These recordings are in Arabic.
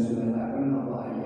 sudah tak kenal Allah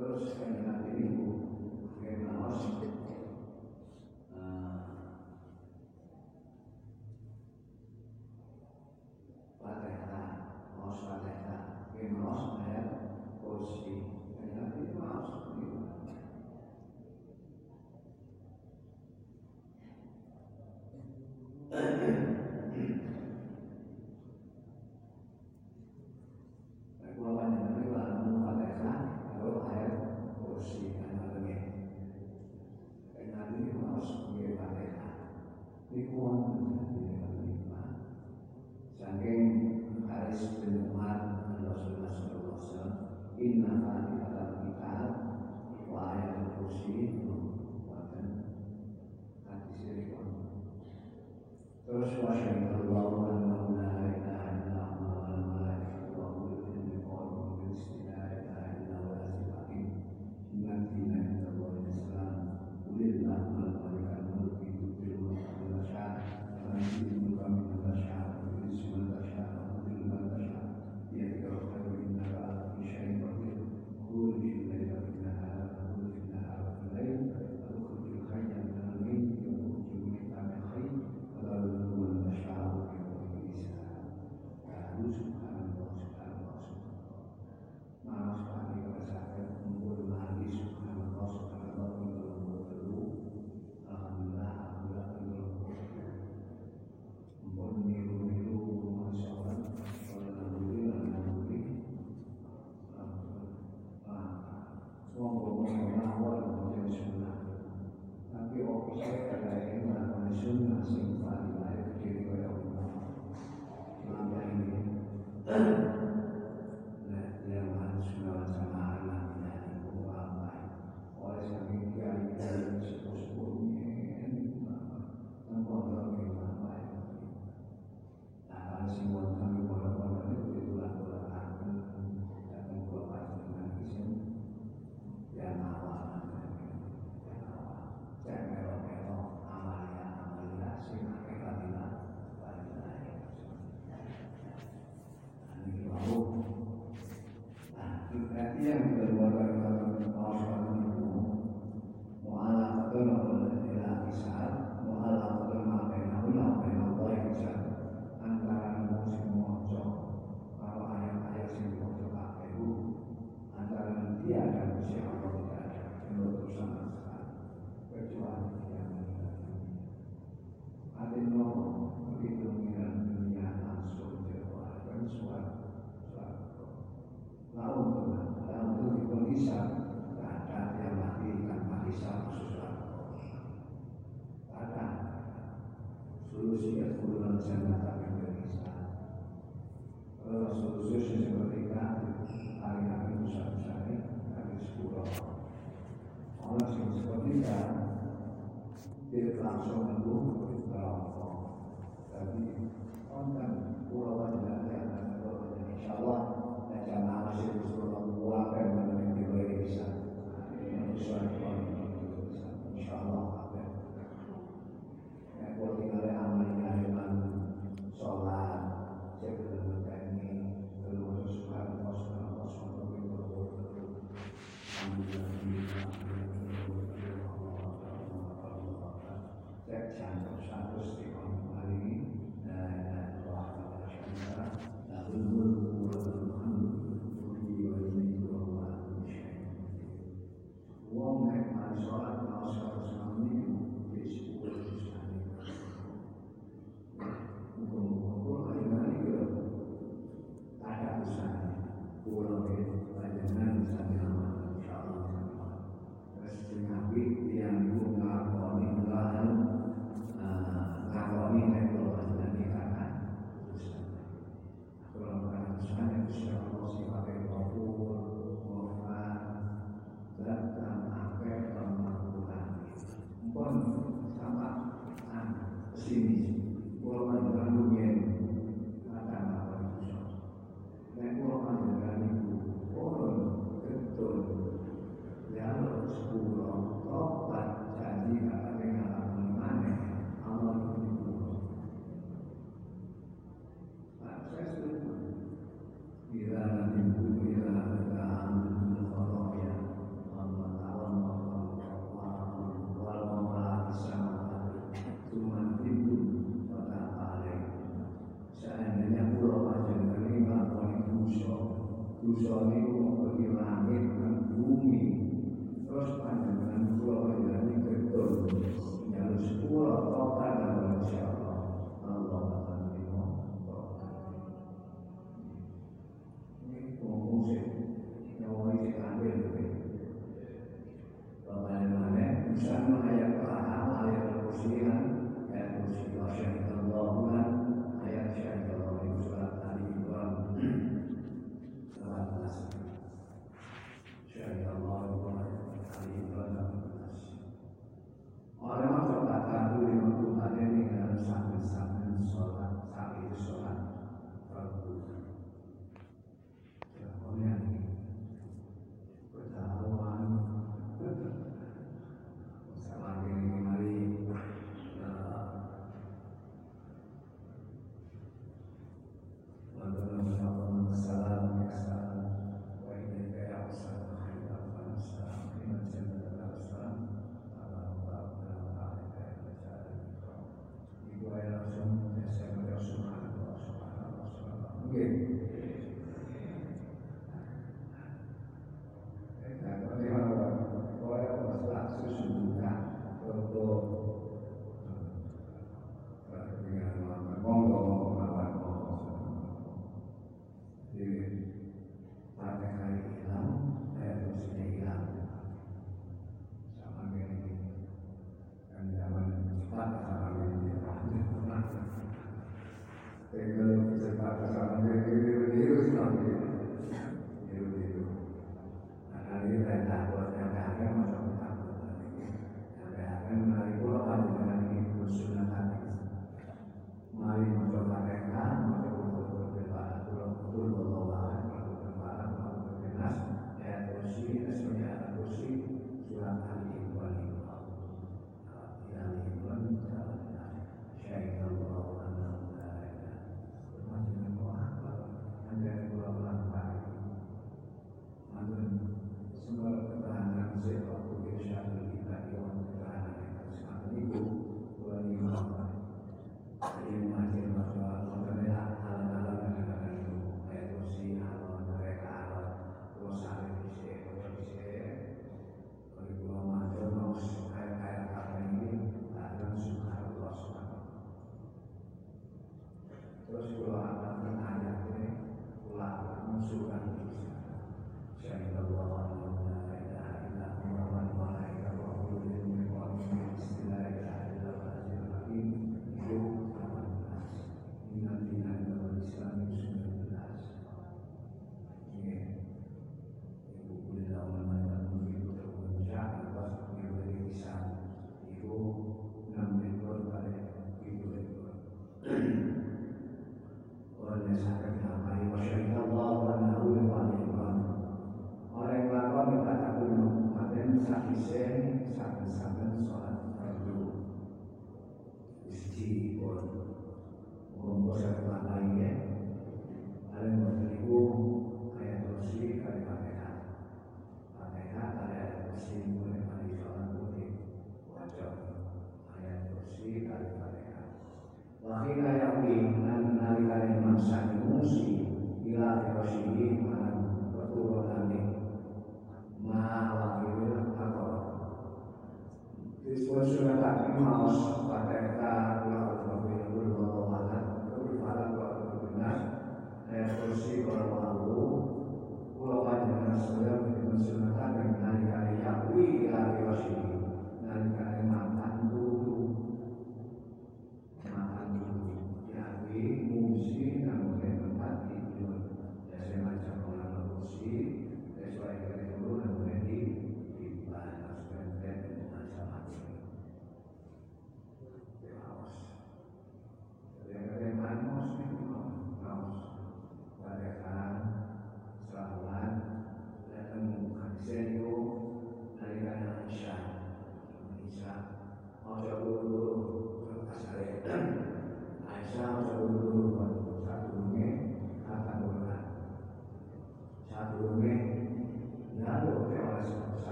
those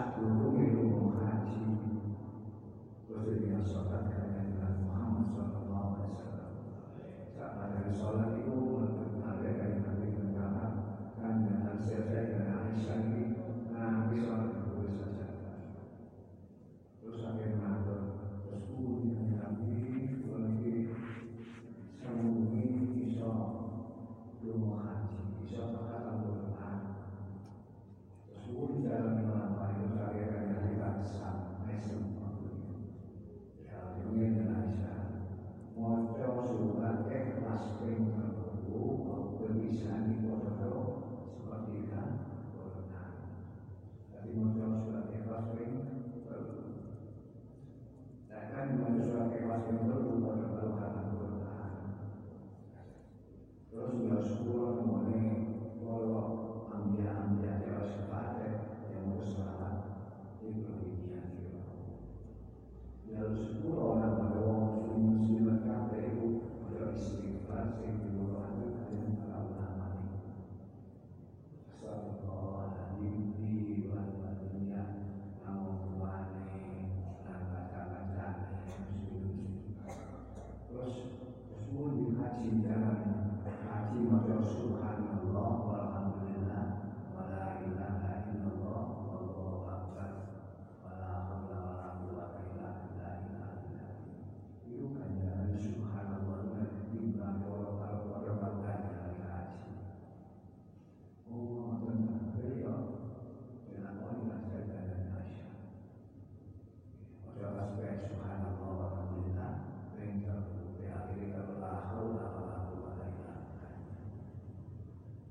satu